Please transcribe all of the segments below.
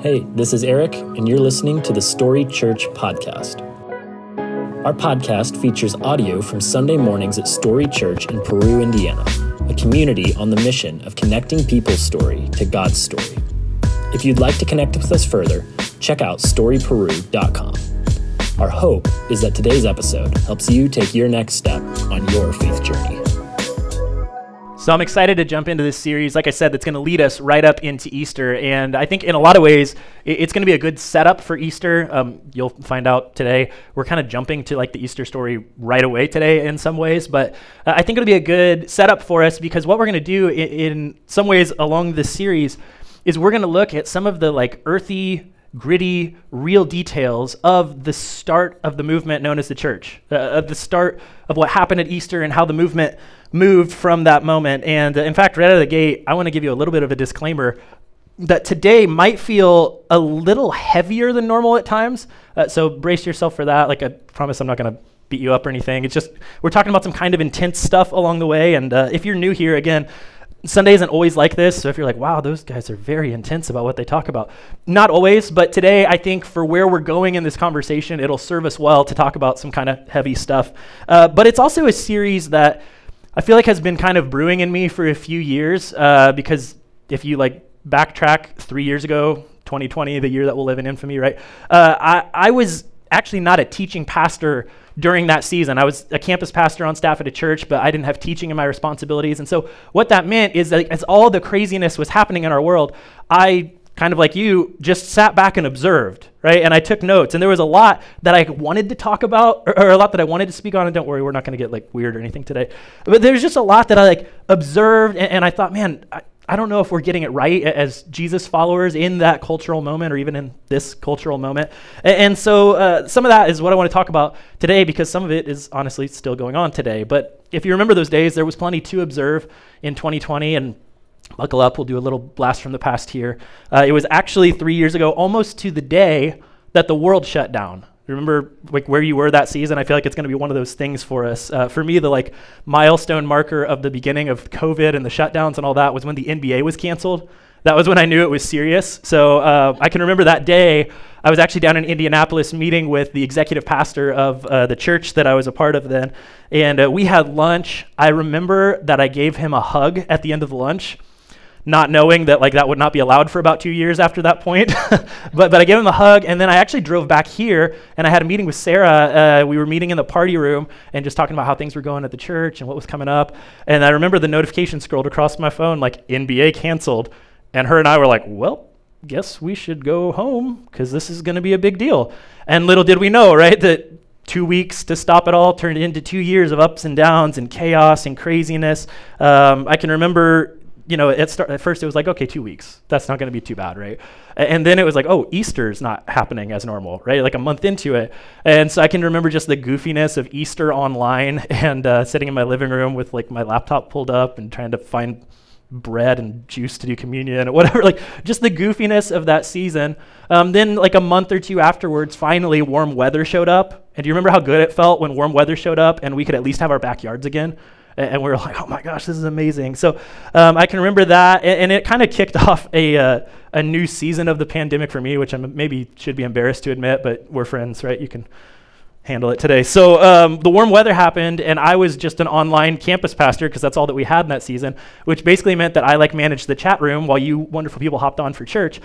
Hey, this is Eric, and you're listening to the Story Church Podcast. Our podcast features audio from Sunday mornings at Story Church in Peru, Indiana, a community on the mission of connecting people's story to God's story. If you'd like to connect with us further, check out storyperu.com. Our hope is that today's episode helps you take your next step on your faith journey. So I'm excited to jump into this series. Like I said, that's going to lead us right up into Easter, and I think in a lot of ways it's going to be a good setup for Easter. Um, you'll find out today. We're kind of jumping to like the Easter story right away today in some ways, but uh, I think it'll be a good setup for us because what we're going to do in, in some ways along this series is we're going to look at some of the like earthy gritty, real details of the start of the movement known as the church, uh, of the start of what happened at Easter and how the movement moved from that moment. And uh, in fact, right out of the gate, I want to give you a little bit of a disclaimer that today might feel a little heavier than normal at times. Uh, so brace yourself for that. Like I promise, I'm not going to beat you up or anything. It's just we're talking about some kind of intense stuff along the way. And uh, if you're new here, again. Sunday isn't always like this, so if you're like, wow, those guys are very intense about what they talk about, not always, but today I think for where we're going in this conversation, it'll serve us well to talk about some kind of heavy stuff. Uh, but it's also a series that I feel like has been kind of brewing in me for a few years uh, because if you like backtrack three years ago, 2020, the year that we'll live in infamy, right? Uh, I, I was actually not a teaching pastor during that season. I was a campus pastor on staff at a church, but I didn't have teaching in my responsibilities. And so what that meant is that as all the craziness was happening in our world, I kind of like you, just sat back and observed, right? And I took notes. And there was a lot that I wanted to talk about, or, or a lot that I wanted to speak on. And don't worry, we're not going to get like weird or anything today. But there's just a lot that I like observed, and, and I thought, man, I, I don't know if we're getting it right as Jesus followers in that cultural moment or even in this cultural moment. And, so uh, some of that is what I want to talk about today because some of it is honestly still going on today. But if you remember those days, there was plenty to observe in 2020 and buckle up, we'll do a little blast from the past here. Uh, it was actually three years ago, almost to the day that the world shut down. Remember like where you were that season? I feel like it's going to be one of those things for us. Uh, for me, the like milestone marker of the beginning of COVID and the shutdowns and all that was when the NBA was canceled. That was when I knew it was serious. So uh, I can remember that day. I was actually down in Indianapolis meeting with the executive pastor of uh, the church that I was a part of then, and uh, we had lunch. I remember that I gave him a hug at the end of the lunch not knowing that like that would not be allowed for about two years after that point. but but I gave him a hug, and then I actually drove back here, and I had a meeting with Sarah. Uh, we were meeting in the party room and just talking about how things were going at the church and what was coming up. And I remember the notification scrolled across my phone like NBA canceled, and her and I were like, well, guess we should go home because this is going to be a big deal. And little did we know, right, that two weeks to stop it all turned into two years of ups and downs and chaos and craziness. Um, I can remember you know, at, start, at first it was like, okay, two weeks. That's not going to be too bad, right? And then it was like, oh, Easter's not happening as normal, right? Like a month into it. And so I can remember just the goofiness of Easter online and uh, sitting in my living room with like my laptop pulled up and trying to find bread and juice to do communion or whatever. Like just the goofiness of that season. Um, then, like a month or two afterwards, finally warm weather showed up. And do you remember how good it felt when warm weather showed up and we could at least have our backyards again? And we were like, oh my gosh, this is amazing. So um, I can remember that, and, and it kind of kicked off a, uh, a new season of the pandemic for me, which I maybe should be embarrassed to admit, but we're friends, right? You can handle it today. So um, the warm weather happened, and I was just an online campus pastor because that's all that we had in that season, which basically meant that I like managed the chat room while you wonderful people hopped on for church.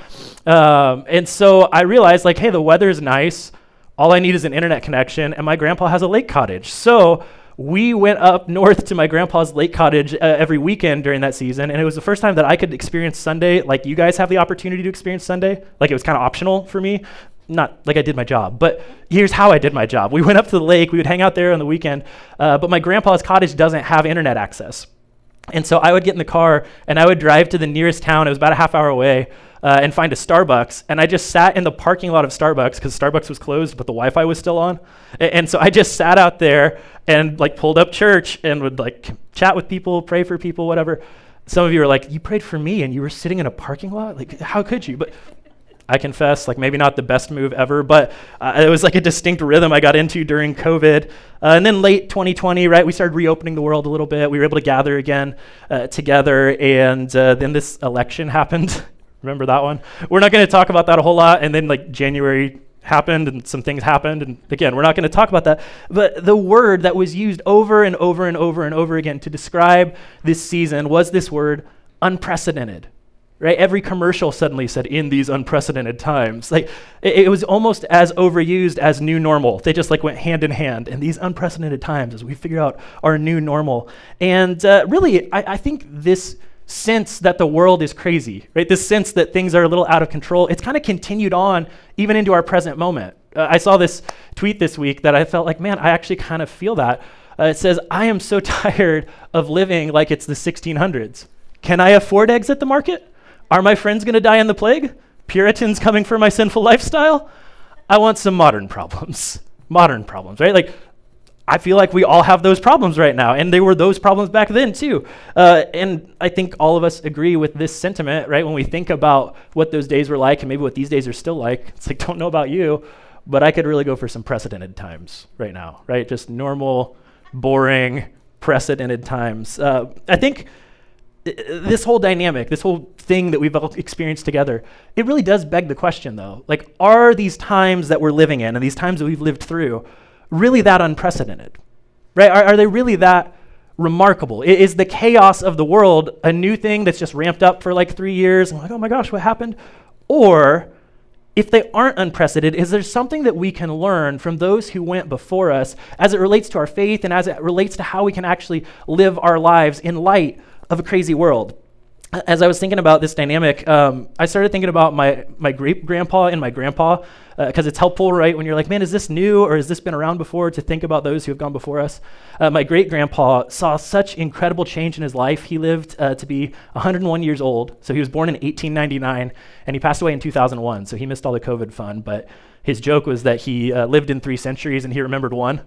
Um, and so I realized like, hey, the weather is nice. All I need is an internet connection, and my grandpa has a lake cottage. So we went up north to my grandpa's lake cottage uh, every weekend during that season, and it was the first time that I could experience Sunday like you guys have the opportunity to experience Sunday. Like it was kind of optional for me. Not like I did my job, but here's how I did my job. We went up to the lake, we would hang out there on the weekend, uh, but my grandpa's cottage doesn't have internet access. And so I would get in the car and I would drive to the nearest town, it was about a half hour away uh, and find a Starbucks. And I just sat in the parking lot of Starbucks because Starbucks was closed, but the Wi-Fi was still on. And so I just sat out there and like pulled up church and would like chat with people, pray for people, whatever. Some of you are like, you prayed for me and you were sitting in a parking lot? Like, how could you? But I confess, like maybe not the best move ever, but uh, it was like a distinct rhythm I got into during COVID. Uh, and then late 2020, right, we started reopening the world a little bit. We were able to gather again uh, together, and uh, then this election happened Remember that one? We're not going to talk about that a whole lot. And then, like, January happened and some things happened. And again, we're not going to talk about that. But the word that was used over and over and over and over again to describe this season was this word unprecedented. Right? Every commercial suddenly said in these unprecedented times. Like it, it was almost as overused as new normal. They just like went hand in hand in these unprecedented times as we figure out our new normal. And uh, really, I, I think this sense that the world is crazy, right? This sense that things are a little out of control, it's kind of continued on even into our present moment. Uh, I saw this tweet this week that I felt like, man, I actually kind of feel that. Uh, it says, I am so tired of living like it's the 1600s. Can I afford eggs at the market? Are my friends going to die in the plague? Puritans coming for my sinful lifestyle? I want some modern problems. modern problems, right? Like I feel like we all have those problems right now, and they were those problems back then too. Uh, and I think all of us agree with this sentiment, right? When we think about what those days were like, and maybe what these days are still like, it's like, don't know about you, but I could really go for some precedented times right now, right? Just normal, boring, precedented times. Uh, I think this whole dynamic, this whole thing that we've all experienced together, it really does beg the question, though. Like, are these times that we're living in and these times that we've lived through, really that unprecedented? Right? Are, are they really that remarkable? Is the chaos of the world a new thing that's just ramped up for like three years and like, oh my gosh, what happened? Or if they aren't unprecedented, is there something that we can learn from those who went before us as it relates to our faith and as it relates to how we can actually live our lives in light of a crazy world? As I was thinking about this dynamic, um, I started thinking about my, my great grandpa and my grandpa because uh, it's helpful, right? When you're like, man, is this new or has this been around before to think about those who have gone before us? Uh, my great grandpa saw such incredible change in his life. He lived uh, to be 101 years old. So he was born in 1899 and he passed away in 2001. So he missed all the COVID fun. But his joke was that he uh, lived in three centuries and he remembered one.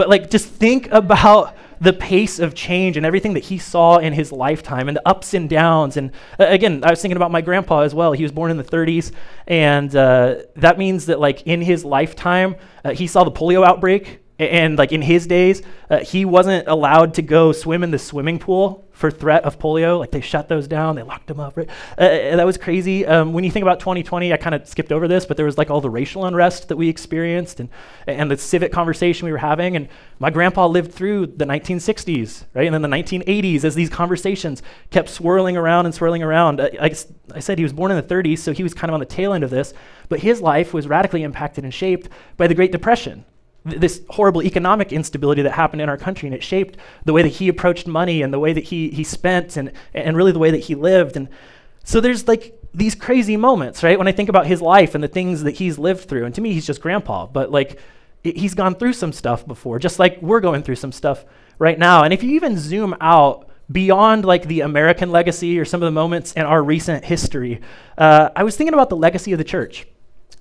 But like, just think about the pace of change and everything that he saw in his lifetime and the ups and downs. And uh, again, I was thinking about my grandpa as well. He was born in the 30s, and uh, that means that like in his lifetime, uh, he saw the polio outbreak. And like in his days, uh, he wasn't allowed to go swim in the swimming pool for threat of polio. Like they shut those down, they locked them up. Right? Uh, uh that was crazy. Um, when you think about 2020, I kind of skipped over this, but there was like all the racial unrest that we experienced and, and the civic conversation we were having. And my grandpa lived through the 1960s, right? And then the 1980s as these conversations kept swirling around and swirling around. Uh, I, I said he was born in the 30s, so he was kind of on the tail end of this, but his life was radically impacted and shaped by the Great Depression this horrible economic instability that happened in our country, and it shaped the way that he approached money and the way that he, he spent and, and really the way that he lived. And so there's like these crazy moments, right? When I think about his life and the things that he's lived through. And to me, he's just grandpa, but like he's gone through some stuff before, just like we're going through some stuff right now. And if you even zoom out beyond like the American legacy or some of the moments in our recent history, uh, I was thinking about the legacy of the church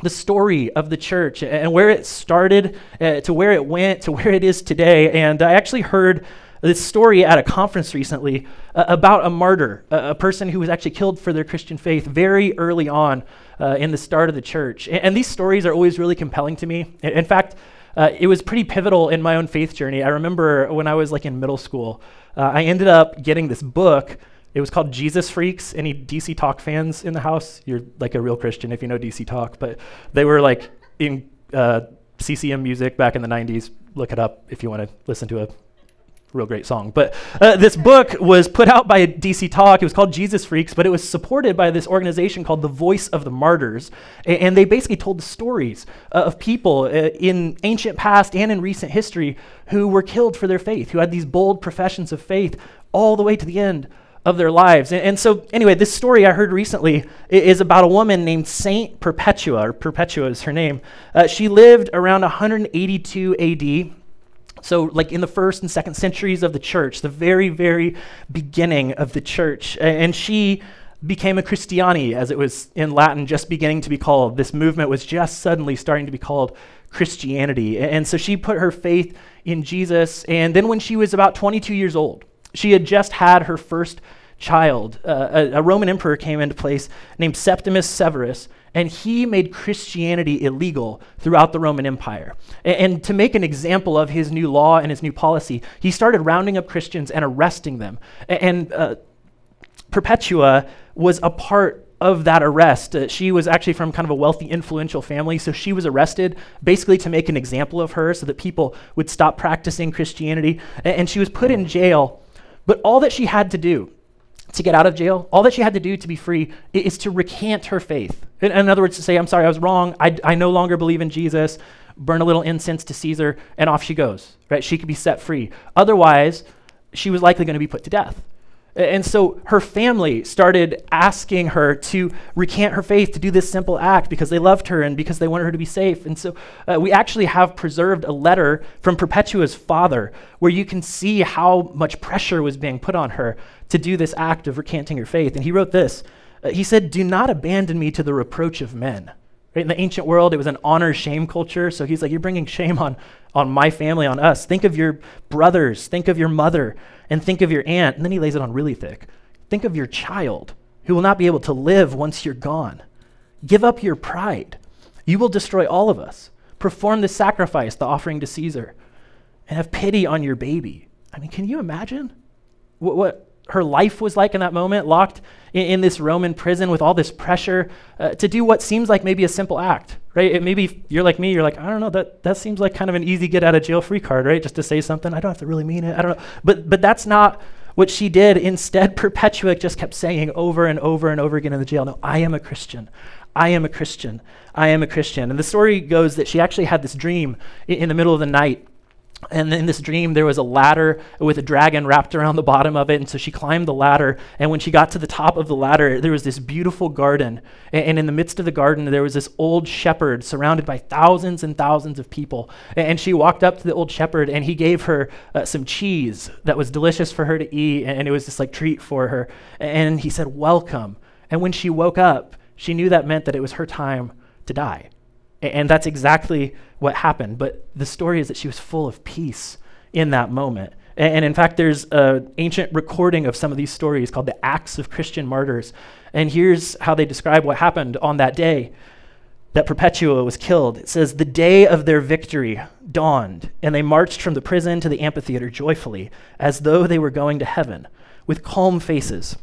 the story of the church and where it started uh, to where it went to where it is today. And I actually heard this story at a conference recently uh, about a martyr, a, a, person who was actually killed for their Christian faith very early on uh, in the start of the church. And, and, these stories are always really compelling to me. In, fact, uh, it was pretty pivotal in my own faith journey. I remember when I was like in middle school, uh, I ended up getting this book it was called Jesus Freaks. Any DC Talk fans in the house? You're like a real Christian if you know DC Talk. But they were like in uh, CCM music back in the 90s. Look it up if you want to listen to a real great song. But uh, this book was put out by DC Talk. It was called Jesus Freaks, but it was supported by this organization called the Voice of the Martyrs. A- and they basically told the stories uh, of people uh, in ancient past and in recent history who were killed for their faith, who had these bold professions of faith all the way to the end of their lives. And, and, so, anyway, this story I heard recently is about a woman named Saint Perpetua, or Perpetua is her name. Uh, she lived around 182 AD. So, like in the first and second centuries of the church, the very, very beginning of the church. And she became a Christiani, as it was in Latin just beginning to be called. This movement was just suddenly starting to be called Christianity. And so she put her faith in Jesus. And then, when she was about 22 years old, she had just had her first child. Uh, a, a, Roman emperor came into place named Septimus Severus, and he made Christianity illegal throughout the Roman Empire. And, and, to make an example of his new law and his new policy, he started rounding up Christians and arresting them. And, and uh, Perpetua was a part of that arrest, uh, she was actually from kind of a wealthy, influential family, so she was arrested basically to make an example of her so that people would stop practicing Christianity. And, and she was put in jail. But all that she had to do to get out of jail, all that she had to do to be free is to recant her faith. In, in other words, to say, I'm sorry, I was wrong. I, I no longer believe in Jesus. Burn a little incense to Caesar, and off she goes. Right? She could be set free. Otherwise, she was likely going to be put to death. And so her family started asking her to recant her faith, to do this simple act because they loved her and because they wanted her to be safe. And so uh, we actually have preserved a letter from Perpetua's father where you can see how much pressure was being put on her to do this act of recanting her faith. And he wrote this uh, He said, Do not abandon me to the reproach of men. Right? In the ancient world, it was an honor shame culture. So he's like, You're bringing shame on, on my family, on us. Think of your brothers, think of your mother and think of your aunt, and then he lays it on really thick. Think of your child who will not be able to live once you're gone. Give up your pride. You will destroy all of us. Perform the sacrifice, the offering to Caesar, and have pity on your baby. I mean, can you imagine what, what her life was like in that moment, locked in, in this Roman prison with all this pressure uh, to do what seems like maybe a simple act, right? It, maybe you're like me, you're like, I don't know, that, that seems like kind of an easy get out of jail free card, right? Just to say something. I don't have to really mean it. I don't know. But, but that's not what she did. Instead, Perpetua just kept saying over and over and over again in the jail, No, I am a Christian. I am a Christian. I am a Christian. And the story goes that she actually had this dream in, in the middle of the night and in this dream, there was a ladder with a dragon wrapped around the bottom of it. And so she climbed the ladder. And when she got to the top of the ladder, there was this beautiful garden. And, and in the midst of the garden, there was this old shepherd surrounded by thousands and thousands of people. And, and she walked up to the old shepherd, and he gave her uh, some cheese that was delicious for her to eat. And, and it was this like treat for her. And he said, Welcome. And when she woke up, she knew that meant that it was her time to die. And that's exactly what happened. But the story is that she was full of peace in that moment. And in fact, there's an ancient recording of some of these stories called the Acts of Christian Martyrs. And here's how they describe what happened on that day that Perpetua was killed. It says, The day of their victory dawned, and they marched from the prison to the amphitheater joyfully, as though they were going to heaven, with calm faces,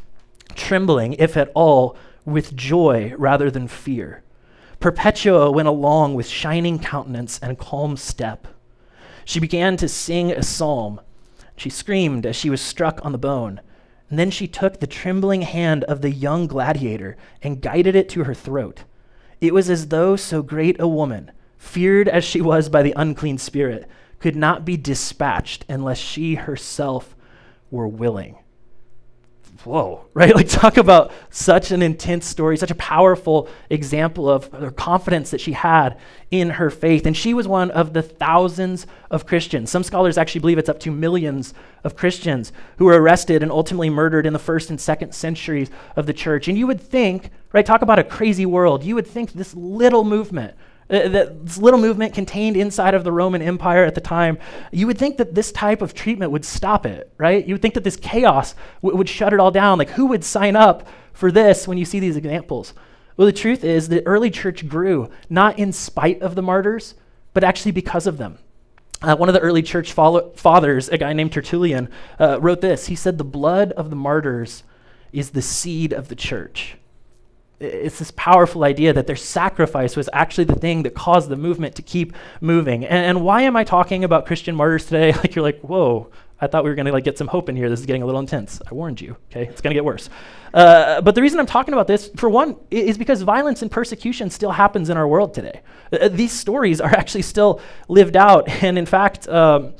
trembling, if at all, with joy rather than fear. Perpetua went along with shining countenance and calm step. She began to sing a psalm. She screamed as she was struck on the bone. And then she took the trembling hand of the young gladiator and guided it to her throat. It was as though so great a woman, feared as she was by the unclean spirit, could not be dispatched unless she herself were willing whoa, right? Like, talk about such an intense story, such a powerful example of her confidence that she had in her faith. And she was one of the thousands of Christians. Some scholars actually believe it's up to millions of Christians who were arrested and ultimately murdered in the first and second centuries of the church. And you would think, right, talk about a crazy world, you would think this little movement uh, this little movement contained inside of the Roman Empire at the time, you would think that this type of treatment would stop it, right? You would think that this chaos w- would shut it all down. Like, who would sign up for this when you see these examples? Well, the truth is, the early church grew not in spite of the martyrs, but actually because of them. Uh, one of the early church follow- fathers, a guy named Tertullian, uh, wrote this. He said, The blood of the martyrs is the seed of the church it's this powerful idea that their sacrifice was actually the thing that caused the movement to keep moving. And, and why am I talking about Christian martyrs today? Like you're like, whoa, I thought we were going to like get some hope in here. This is getting a little intense. I warned you. Okay, it's going to get worse. Uh, but the reason I'm talking about this, for one, is because violence and persecution still happens in our world today. Uh, these stories are actually still lived out, and in fact. Um,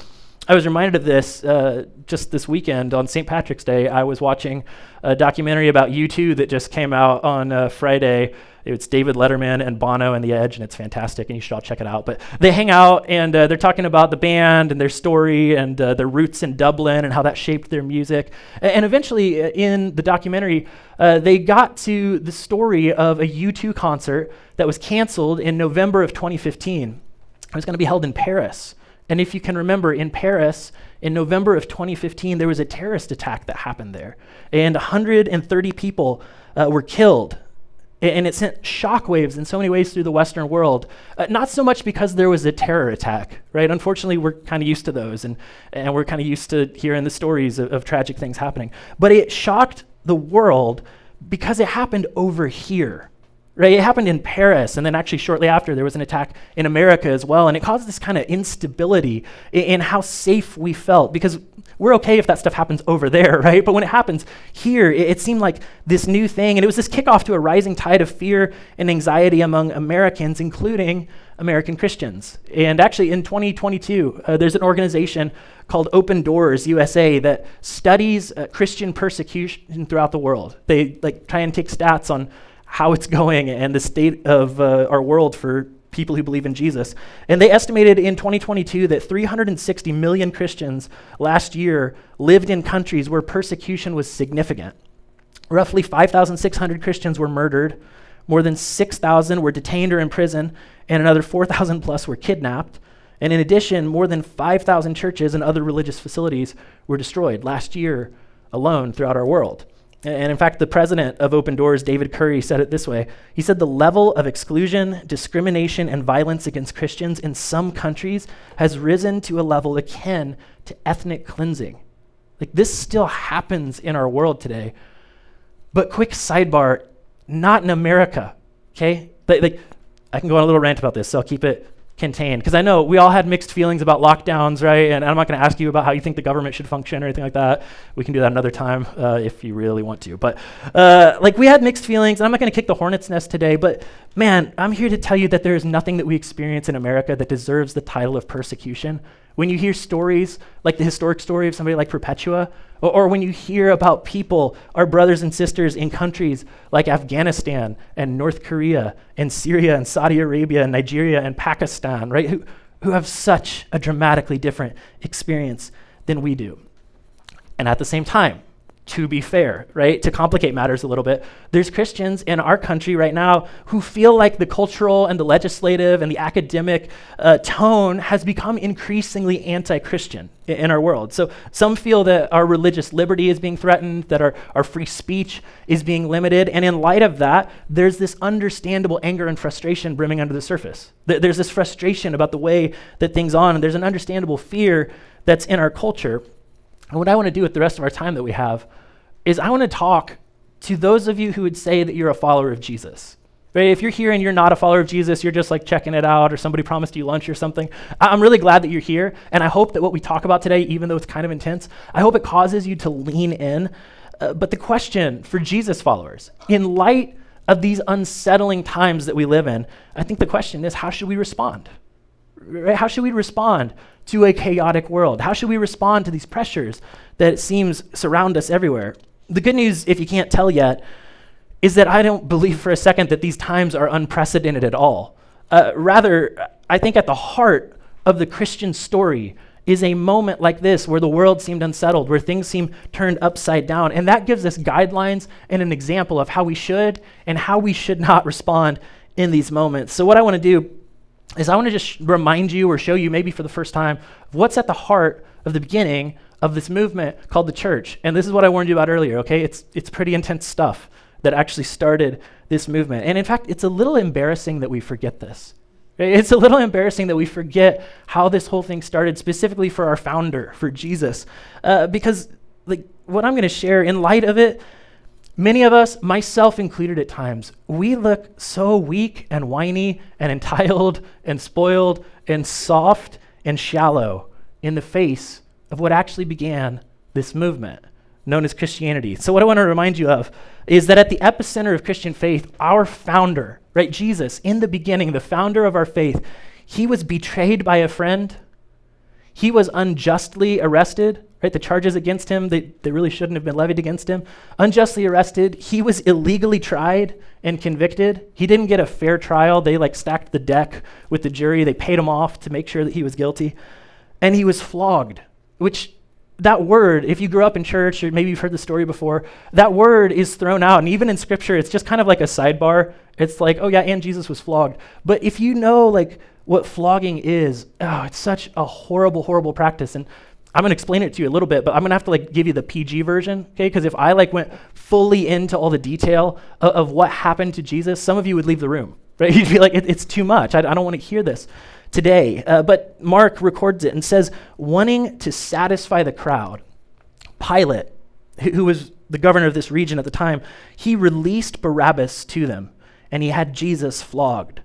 I was reminded of this uh, just this weekend on St. Patrick's Day. I was watching a documentary about U2 that just came out on uh, Friday. It's David Letterman and Bono and The Edge, and it's fantastic, and you should all check it out. But they hang out, and uh, they're talking about the band and their story and uh, their roots in Dublin and how that shaped their music. And, eventually, uh, in the documentary, uh, they got to the story of a U2 concert that was canceled in November of 2015. It was going to be held in Paris. And if you can remember, in Paris, in November of 2015, there was a terrorist attack that happened there. And 130 people uh, were killed. And it sent shockwaves in so many ways through the Western world. Uh, not so much because there was a terror attack, right? Unfortunately, we're kind of used to those, and, and we're kind of used to hearing the stories of, of tragic things happening. But it shocked the world because it happened over here. Right? It happened in Paris, and then actually shortly after, there was an attack in America as well. And it caused this kind of instability in, in how safe we felt because we're okay if that stuff happens over there, right? But when it happens here, it, it, seemed like this new thing, and it was this kickoff to a rising tide of fear and anxiety among Americans, including American Christians. And actually, in 2022, uh, there's an organization called Open Doors USA that studies uh, Christian persecution throughout the world. They like try and take stats on how it's going and the state of uh, our world for people who believe in Jesus. And they estimated in 2022 that 360 million Christians last year lived in countries where persecution was significant. Roughly 5,600 Christians were murdered, more than 6,000 were detained or imprisoned, and another 4,000 plus were kidnapped. And in addition, more than 5,000 churches and other religious facilities were destroyed last year alone throughout our world. And in fact, the president of Open Doors, David Curry, said it this way He said, The level of exclusion, discrimination, and violence against Christians in some countries has risen to a level akin to ethnic cleansing. Like, this still happens in our world today. But, quick sidebar, not in America, okay? Like, I can go on a little rant about this, so I'll keep it contained. Because I know we all had mixed feelings about lockdowns, right? And I'm not going to ask you about how you think the government should function or anything like that. We can do that another time uh, if you really want to. But uh, like we had mixed feelings, and I'm not going to kick the hornet's nest today. But man, I'm here to tell you that there is nothing that we experience in America that deserves the title of persecution. When you hear stories like the historic story of somebody like Perpetua, or, or, when you hear about people, our brothers and sisters in countries like Afghanistan and North Korea and Syria and Saudi Arabia and Nigeria and Pakistan, right, who, who have such a dramatically different experience than we do. And at the same time, to be fair, right? To complicate matters a little bit, there's Christians in our country right now who feel like the cultural and the legislative and the academic uh, tone has become increasingly anti Christian in, in our world. So some feel that our religious liberty is being threatened, that our, our free speech is being limited. And in light of that, there's this understandable anger and frustration brimming under the surface. Th- there's this frustration about the way that things on, and there's an understandable fear that's in our culture. And what I want to do with the rest of our time that we have is I want to talk to those of you who would say that you're a follower of Jesus. Right? If you're here and you're not a follower of Jesus, you're just like checking it out, or somebody promised you lunch or something. I'm really glad that you're here, and I hope that what we talk about today, even though it's kind of intense, I hope it causes you to lean in. Uh, but the question for Jesus followers, in light of these unsettling times that we live in, I think the question is how should we respond? How should we respond to a chaotic world? How should we respond to these pressures that it seems surround us everywhere? The good news, if you can't tell yet, is that I don't believe for a second that these times are unprecedented at all. Uh, rather, I think at the heart of the Christian story is a moment like this where the world seemed unsettled, where things seemed turned upside down. And that gives us guidelines and an example of how we should and how we should not respond in these moments. So, what I want to do is I want to just remind you or show you, maybe for the first time, what's at the heart of the beginning of this movement called the church. And this is what I warned you about earlier, okay? It's, it's pretty intense stuff that actually started this movement. And in fact, it's a little embarrassing that we forget this. It's a little embarrassing that we forget how this whole thing started, specifically for our founder, for Jesus. Uh, because, like, what I'm going to share in light of it, Many of us, myself included at times, we look so weak and whiny and entitled and spoiled and soft and shallow in the face of what actually began this movement known as Christianity. So, what I want to remind you of is that at the epicenter of Christian faith, our founder, right, Jesus, in the beginning, the founder of our faith, he was betrayed by a friend, he was unjustly arrested. Right, the charges against him, they, they really shouldn't have been levied against him. Unjustly arrested. He was illegally tried and convicted. He didn't get a fair trial. They like stacked the deck with the jury. They paid him off to make sure that he was guilty. And he was flogged which that word, if you grew up in church or maybe you've heard the story before, that word is thrown out. And even in scripture, it's just kind of like a sidebar. It's like, oh yeah, and Jesus was flogged. But if you know like what flogging is, oh, it's such a horrible, horrible practice. And I'm gonna explain it to you a little bit, but I'm gonna have to like give you the PG version, okay? Because if I like went fully into all the detail of, of, what happened to Jesus, some of you would leave the room, right? You'd be like, it, it's too much. I, I don't want to hear this today. Uh, but Mark records it and says, wanting to satisfy the crowd, Pilate, who was the governor of this region at the time, he released Barabbas to them, and he had Jesus flogged.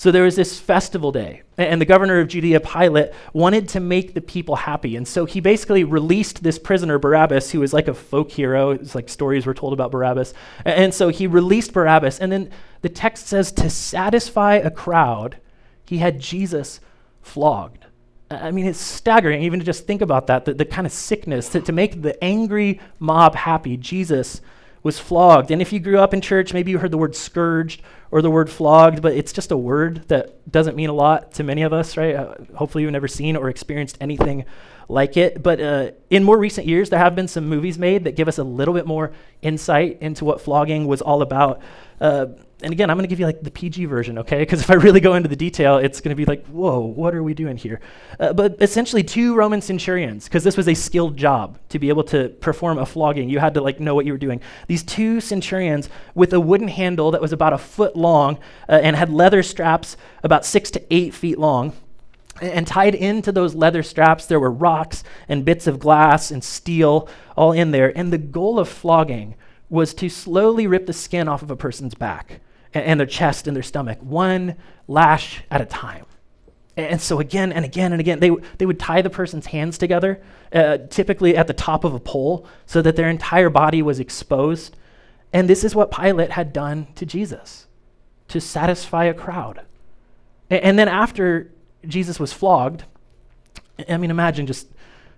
So there was this festival day, and the governor of Judea, Pilate, wanted to make the people happy. And so he basically released this prisoner, Barabbas, who was like a folk hero. It's like stories were told about Barabbas. And so he released Barabbas. And then the text says to satisfy a crowd, he had Jesus flogged. I mean, it's staggering even to just think about that, the, the kind of sickness, to, to make the angry mob happy. Jesus was flogged. And if you grew up in church, maybe you heard the word scourged or the word flogged, but it's just a word that doesn't mean a lot to many of us, right? Uh, hopefully, you've never seen or experienced anything like it. But uh, in more recent years, there have been some movies made that give us a little bit more insight into what flogging was all about. Uh, and again, I'm going to give you like the PG version, okay? Because if I really go into the detail, it's going to be like, whoa, what are we doing here? Uh, but essentially, two Roman centurions, because this was a skilled job to be able to perform a flogging. You had to like know what you were doing. These two centurions with a wooden handle that was about a foot long uh, and had leather straps about six to eight feet long. And tied into those leather straps, there were rocks and bits of glass and steel all in there. And the goal of flogging was to slowly rip the skin off of a person's back and, their chest and their stomach, one lash at a time. And so again and again and again, they, w- they would tie the person's hands together, uh, typically at the top of a pole, so that their entire body was exposed. And this is what Pilate had done to Jesus to satisfy a crowd. And, and then after Jesus was flogged, I mean, imagine just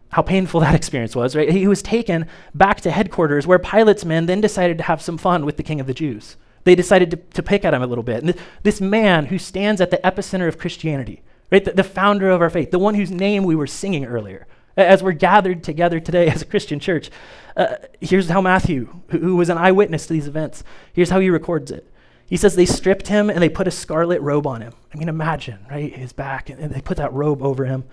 how painful that experience was, right? He was taken back to headquarters where Pilate's men then decided to have some fun with the king of the Jews. They decided to, to pick at him a little bit. And th- this man who stands at the epicenter of Christianity, right, the, the, founder of our faith, the one whose name we were singing earlier, as we're gathered together today as a Christian church, uh, here's how Matthew, who, who was an eyewitness to these events, here's how he records it. He says they stripped him and they put a scarlet robe on him. I mean, imagine, right? His back, and, and they put that robe over him.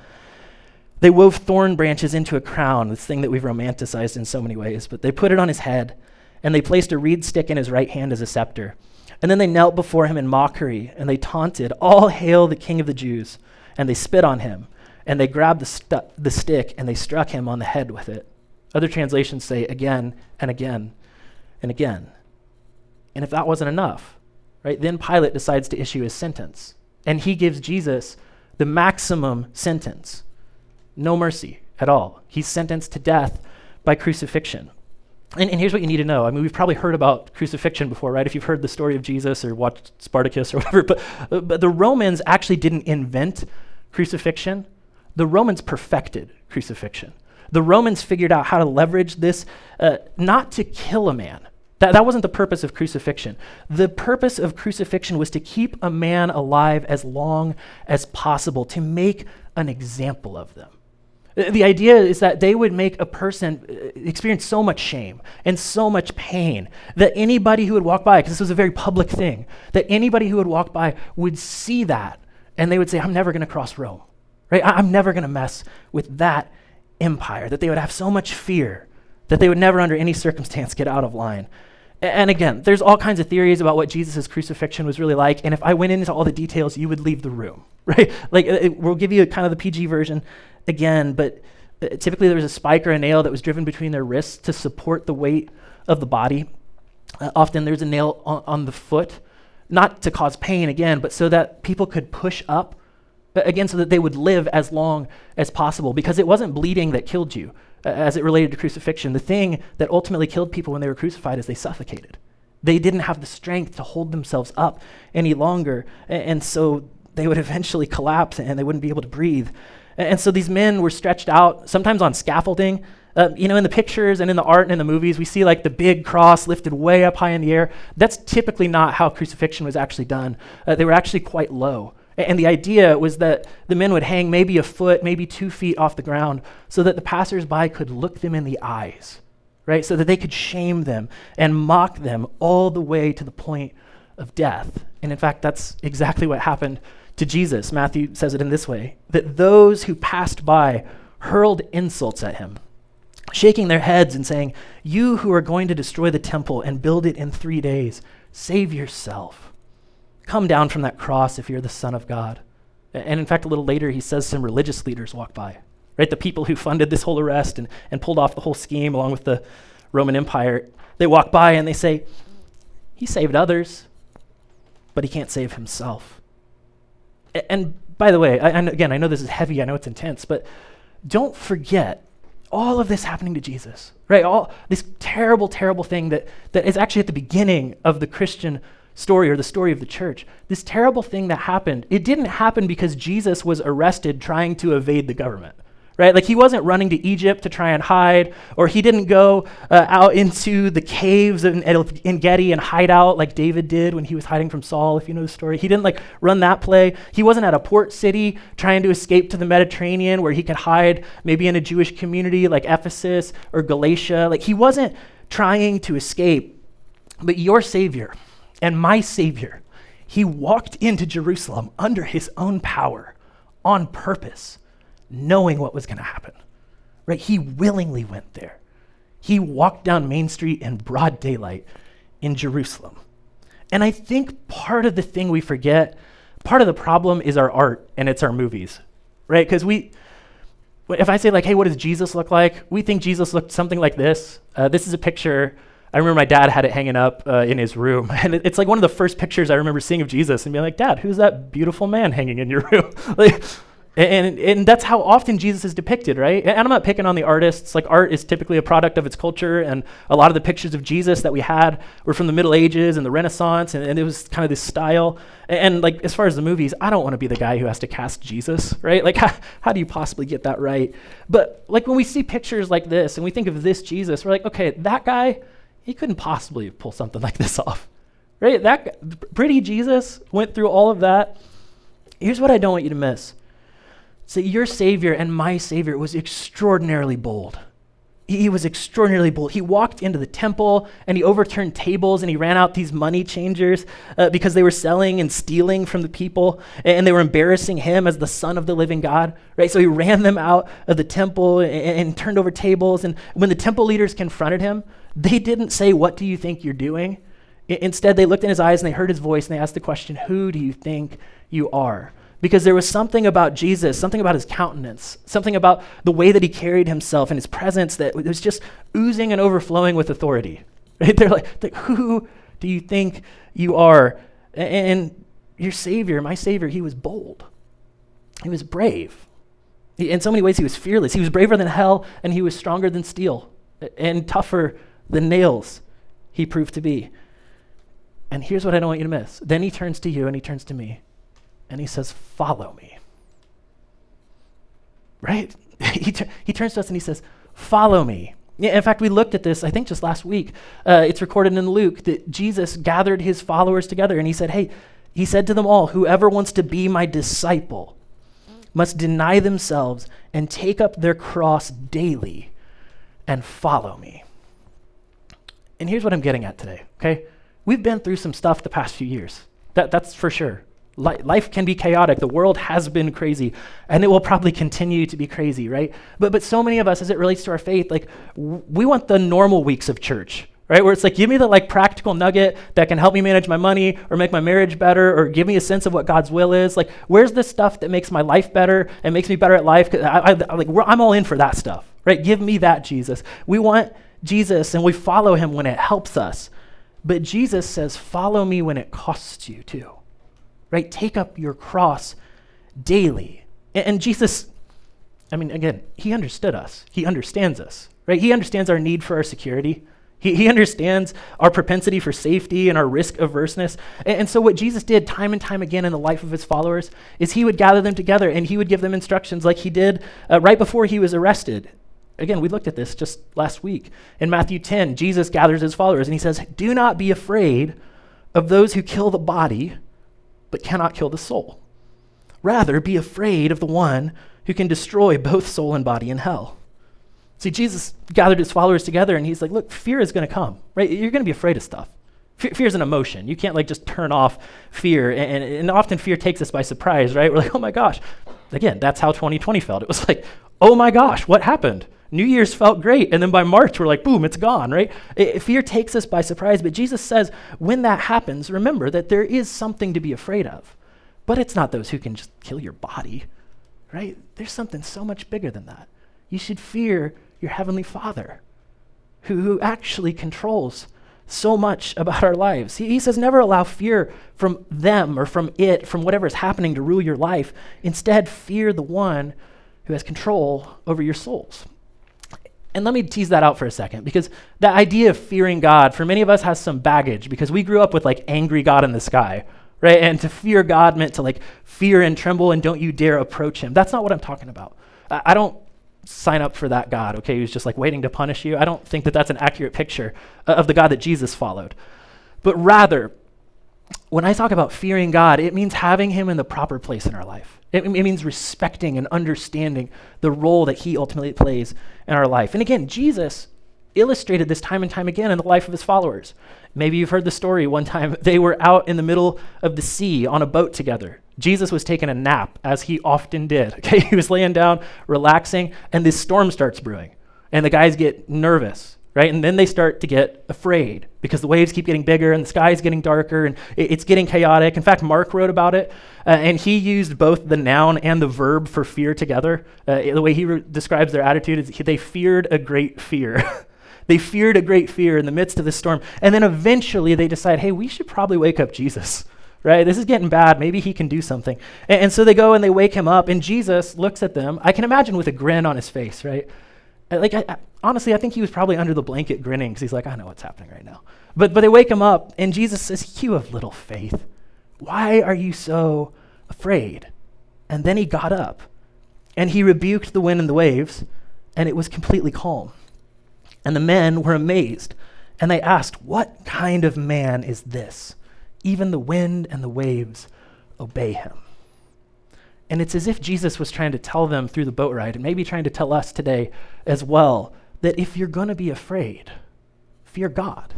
They wove thorn branches into a crown, this thing that we've romanticized in so many ways, but they put it on his head and they placed a reed stick in his right hand as a scepter. And then they knelt before him in mockery, and they taunted, All hail the King of the Jews! And they spit on him, and they grabbed the, stu- the stick, and they struck him on the head with it. Other translations say again and again and again. And if that wasn't enough, right, then Pilate decides to issue his sentence. And he gives Jesus the maximum sentence no mercy at all. He's sentenced to death by crucifixion. And, and, here's what you need to know. I mean, we've probably heard about crucifixion before, right? If you've heard the story of Jesus or watched Spartacus or whatever. But, uh, but the Romans actually didn't invent crucifixion, the Romans perfected crucifixion. The Romans figured out how to leverage this uh, not to kill a man. That, that wasn't the purpose of crucifixion. The purpose of crucifixion was to keep a man alive as long as possible, to make an example of them. The idea is that they would make a person uh, experience so much shame and so much pain that anybody who would walk by, because this was a very public thing, that anybody who would walk by would see that and they would say, I'm never going to cross Rome, right? I'm never going to mess with that empire, that they would have so much fear that they would never, under any circumstance, get out of line. And again, there's all kinds of theories about what Jesus' crucifixion was really like. And if I went into all the details, you would leave the room, right? Like, it, we'll give you kind of the PG version again, but uh, typically there was a spike or a nail that was driven between their wrists to support the weight of the body. Uh, often there's a nail on, on, the foot, not to cause pain again, but so that people could push up again so that they would live as long as possible because it wasn't bleeding that killed you uh, as it related to crucifixion. The thing that ultimately killed people when they were crucified is they suffocated. They didn't have the strength to hold themselves up any longer, and, and so they would eventually collapse and they wouldn't be able to breathe. And so these men were stretched out, sometimes on scaffolding. Uh, you know, in the pictures and in the art and in the movies, we see like the big cross lifted way up high in the air. That's typically not how crucifixion was actually done. Uh, they were actually quite low. And the idea was that the men would hang maybe a foot, maybe two feet off the ground, so that the passersby could look them in the eyes, right? So that they could shame them and mock them all the way to the point of death. And in fact, that's exactly what happened to Jesus. Matthew says it in this way that those who passed by hurled insults at him, shaking their heads and saying, You who are going to destroy the temple and build it in three days, save yourself. Come down from that cross if you're the Son of God. And in fact, a little later, he says some religious leaders walk by, right? The people who funded this whole arrest and, and pulled off the whole scheme along with the Roman Empire, they walk by and they say, He saved others, but he can't save himself. And by the way, I, and again, I know this is heavy, I know it's intense, but don't forget all of this happening to Jesus, right? All this terrible, terrible thing that, that is actually at the beginning of the Christian story or the story of the church. This terrible thing that happened, it didn't happen because Jesus was arrested trying to evade the government right? Like he wasn't running to Egypt to try and hide, or he didn't go uh, out into the caves in, in Gedi and hide out like David did when he was hiding from Saul, if you know the story. He didn't like run that play. He wasn't at a port city trying to escape to the Mediterranean where he could hide maybe in a Jewish community like Ephesus or Galatia. Like he wasn't trying to escape. But your Savior and my Savior, he walked into Jerusalem under his own power on purpose knowing what was going to happen. Right? He willingly went there. He walked down Main Street in broad daylight in Jerusalem. And I think part of the thing we forget, part of the problem is our art and it's our movies. Right? Because we if I say like, "Hey, what does Jesus look like?" We think Jesus looked something like this. Uh, this is a picture I remember my dad had it hanging up uh, in his room, and it, it's like one of the first pictures I remember seeing of Jesus, and being like, "Dad, who's that beautiful man hanging in your room?" like, and, and, that's how often Jesus is depicted, right? And I'm not picking on the artists. Like, art is typically a product of its culture, and a lot of the pictures of Jesus that we had were from the Middle Ages and the Renaissance, and, and it was kind of this style. And, like, as far as the movies, I don't want to be the guy who has to cast Jesus, right? Like, how, how do you possibly get that right? But, like, when we see pictures like this and we think of this Jesus, we're like, okay, that guy, he couldn't possibly pull something like this off, right? That pretty Jesus went through all of that. Here's what I don't want you to miss so your Savior and my Savior was extraordinarily bold. He was extraordinarily bold. He walked into the temple and he overturned tables and he ran out these money changers uh, because they were selling and stealing from the people and they were embarrassing him as the Son of the living God, right? So he ran them out of the temple and, and turned over tables. And when the temple leaders confronted him, they didn't say, What do you think you're doing? I- instead, they looked in his eyes and they heard his voice and they asked the question, Who do you think you are? Because there was something about Jesus, something about his countenance, something about the way that he carried himself and his presence that was just oozing and overflowing with authority. Right? They're like, who do you think you are? And your Savior, my Savior, he was bold. He was brave. In so many ways, he was fearless. He was braver than hell, and he was stronger than steel and tougher than nails, he proved to be. And here's what I don't want you to miss. Then he turns to you and he turns to me and he says, Follow me. Right? he, he turns to us and he says, Follow me. Yeah, in fact, we looked at this, I think just last week. Uh, it's recorded in Luke that Jesus gathered his followers together and he said, Hey, he said to them all, Whoever wants to be my disciple must deny themselves and take up their cross daily and follow me. And here's what I'm getting at today, okay? We've been through some stuff the past few years. That, that's for sure life can be chaotic. The world has been crazy, and it will probably continue to be crazy, right? But but so many of us, as it relates to our faith, like w- we want the normal weeks of church, right? Where it's like, give me the like practical nugget that can help me manage my money or make my marriage better or give me a sense of what God's will is. Like, where's the stuff that makes my life better and makes me better at life? Cause I, I, like, I'm all in for that stuff, right? Give me that, Jesus. We want Jesus and we follow him when it helps us. But Jesus says, follow me when it costs you too right? Take up your cross daily. And, Jesus, I mean, again, he understood us, he understands us, right? He understands our need for our security. He, he understands our propensity for safety and our risk averseness. And, and, so, what Jesus did time and time again in the life of his followers is he would gather them together and he would give them instructions like he did uh, right before he was arrested. Again, we looked at this just last week. In Matthew 10, Jesus gathers his followers and he says, Do not be afraid of those who kill the body, but cannot kill the soul. Rather, be afraid of the one who can destroy both soul and body in hell. See, Jesus gathered his followers together and he's like, look, fear is going to come, right? You're going to be afraid of stuff. fear is an emotion. You can't like just turn off fear. And, and often fear takes us by surprise, right? We're like, oh my gosh. Again, that's how 2020 felt. It was like, oh my gosh, what happened? New Year's felt great. And then by March, we're like, boom, it's gone, right? It, fear takes us by surprise. But Jesus says, when that happens, remember that there is something to be afraid of. But it's not those who can just kill your body, right? There's something so much bigger than that. You should fear your heavenly Father. who, who actually controls so much about our lives. He, he says, never allow fear from them or from it, from whatever is happening to rule your life. Instead, fear the one who has control over your souls. And let me tease that out for a second because the idea of fearing God for many of us has some baggage because we grew up with like angry God in the sky, right? And to fear God meant to like fear and tremble and don't you dare approach him. That's not what I'm talking about. I, I don't sign up for that God, okay, who's just like waiting to punish you. I don't think that that's an accurate picture uh, of the God that Jesus followed. But rather, when I talk about fearing God, it means having him in the proper place in our life. It, it, means respecting and understanding the role that he ultimately plays in our life. And again, Jesus illustrated this time and time again in the life of his followers. Maybe you've heard the story one time. They were out in the middle of the sea on a boat together. Jesus was taking a nap, as he often did. Okay, he was laying down, relaxing, and this storm starts brewing. And the guys get nervous right? And then they start to get afraid because the waves keep getting bigger and the sky is getting darker and it's getting chaotic. In fact, Mark wrote about it, uh, and he used both the noun and the verb for fear together. Uh, the way he re- describes their attitude is they feared a great fear. they feared a great fear in the midst of the storm. And then eventually they decide, hey, we should probably wake up Jesus. Right? This is getting bad. Maybe he can do something. And, and so they go and they wake him up, and Jesus looks at them. I can imagine with a grin on his face, right? Like, I, I, honestly, I think he was probably under the blanket grinning because he's like, I know what's happening right now. But, but they wake him up, and Jesus says, You have little faith. Why are you so afraid? And then he got up, and he rebuked the wind and the waves, and it was completely calm. And the men were amazed, and they asked, What kind of man is this? Even the wind and the waves obey him. And it's as if Jesus was trying to tell them through the boat ride, and maybe trying to tell us today as well, that if you're going to be afraid, fear God.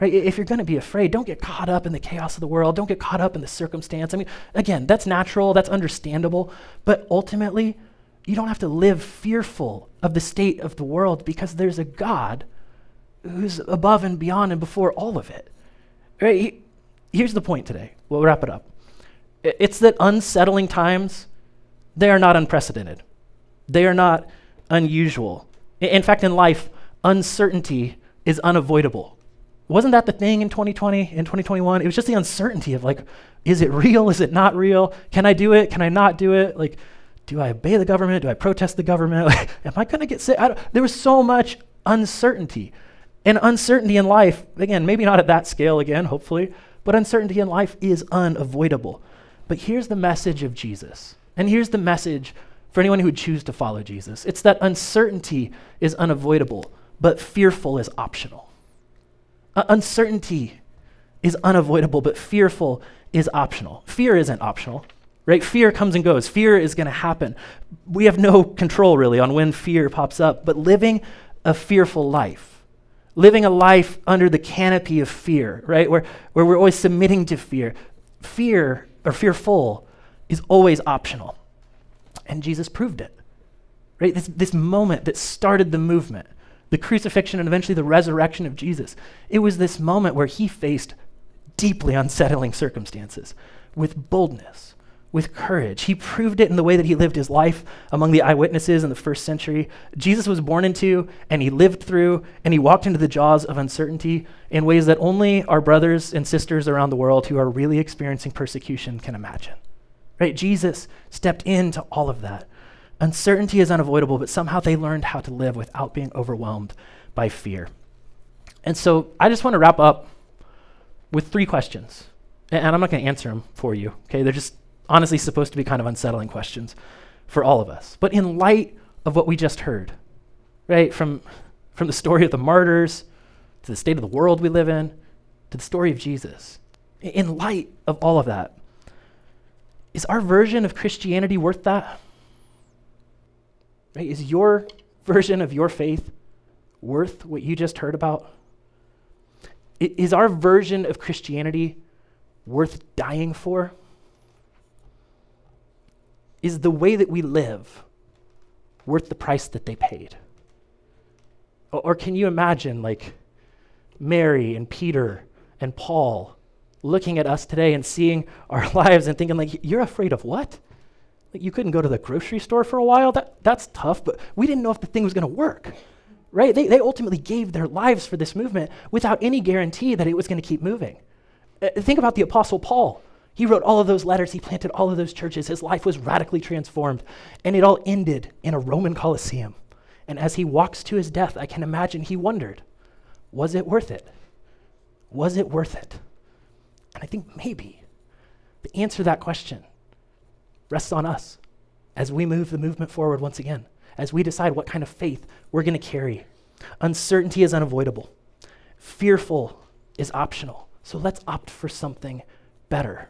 Right? If you're going to be afraid, don't get caught up in the chaos of the world. Don't get caught up in the circumstance. I mean, again, that's natural, that's understandable, but ultimately, you don't have to live fearful of the state of the world because there's a God who's above and beyond and before all of it. Right? Here's the point today. We'll wrap it up. It's that unsettling times, they are not unprecedented. They are not unusual. In fact, in life, uncertainty is unavoidable. Wasn't that the thing in 2020, in 2021? It was just the uncertainty of like, is it real? Is it not real? Can I do it? Can I not do it? Like, do I obey the government? Do I protest the government? Am I going to get sick? there was so much uncertainty. And uncertainty in life, again, maybe not at that scale again, hopefully, but uncertainty in life is unavoidable. But here's the message of Jesus. And here's the message for anyone who would choose to follow Jesus it's that uncertainty is unavoidable, but fearful is optional. Uh, uncertainty is unavoidable, but fearful is optional. Fear isn't optional, right? Fear comes and goes. Fear is going to happen. We have no control really on when fear pops up, but living a fearful life, living a life under the canopy of fear, right? Where, where we're always submitting to fear. Fear or fearful is always optional. And Jesus proved it. Right? This, this moment that started the movement, the crucifixion and eventually the resurrection of Jesus, it was this moment where he faced deeply unsettling circumstances with boldness, with courage. He proved it in the way that he lived his life among the eyewitnesses in the first century. Jesus was born into, and he lived through, and he walked into the jaws of uncertainty in ways that only our brothers and sisters around the world who are really experiencing persecution can imagine. Right? Jesus stepped into all of that. Uncertainty is unavoidable, but somehow they learned how to live without being overwhelmed by fear. And so I just want to wrap up with three questions. And I'm not going to answer them for you, okay? They're just honestly supposed to be kind of unsettling questions for all of us. But in light of what we just heard, right, from, from the story of the martyrs to the state of the world we live in to the story of Jesus, in light of all of that, is our version of Christianity worth that? Right? Is your version of your faith worth what you just heard about? Is our version of Christianity worth dying for? Is the way that we live worth the price that they paid? Or, can you imagine, like, Mary and Peter and Paul looking at us today and seeing our lives and thinking, like, you're afraid of what? Like, you couldn't go to the grocery store for a while? That, that's tough, but we didn't know if the thing was going to work. right? They, they ultimately gave their lives for this movement without any guarantee that it was going to keep moving. Uh, think about the Apostle Paul. He wrote all of those letters, he planted all of those churches. His life was radically transformed, and it all ended in a Roman Colosseum. And as he walks to his death, I can imagine he wondered, was it worth it? Was it worth it? And I think maybe the answer to that question rests on us as we move the movement forward once again, as we decide what kind of faith we're going to carry. Uncertainty is unavoidable, fearful is optional. So let's opt for something better.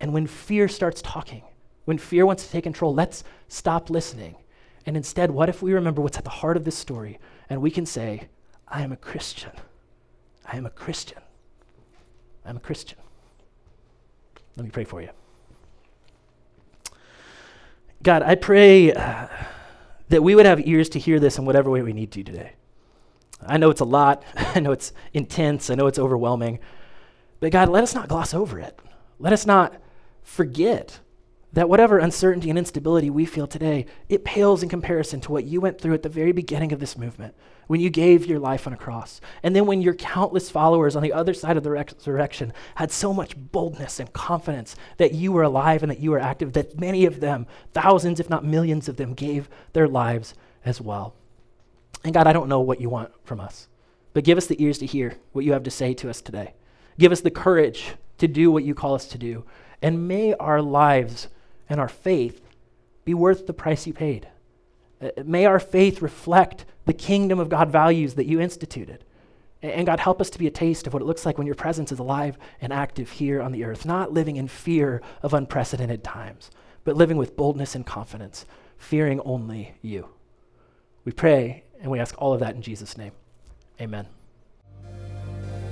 And when fear starts talking, when fear wants to take control, let's stop listening. And instead, what if we remember what's at the heart of this story and we can say, I am a Christian. I am a Christian. I'm a Christian. Let me pray for you. God, I pray uh, that we would have ears to hear this in whatever way we need to today. I know it's a lot. I know it's intense. I know it's overwhelming. But God, let us not gloss over it. Let us not forget that whatever uncertainty and instability we feel today, it pales in comparison to what you went through at the very beginning of this movement, when you gave your life on a cross. And then when your countless followers on the other side of the resurrection had so much boldness and confidence that you were alive and that you were active, that many of them, thousands, if not millions of them, gave their lives as well. And God, I don't know what you want from us, but give us the ears to hear what you have to say to us today. Give us the courage to do what you call us to do. And may our lives and our faith be worth the price you paid. Uh, may our faith reflect the kingdom of God values that you instituted. And God, help us to be a taste of what it looks like when your presence is alive and active here on the earth, not living in fear of unprecedented times, but living with boldness and confidence, fearing only you. We pray and we ask all of that in Jesus' name. Amen.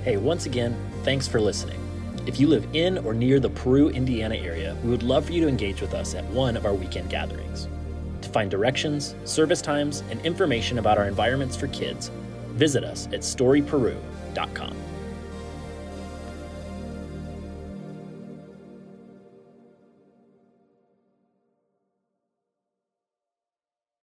Hey, once again, thanks for listening. If you live in or near the Peru, Indiana area, we would love for you to engage with us at one of our weekend gatherings. To find directions, service times, and information about our environments for kids, visit us at storyperu.com.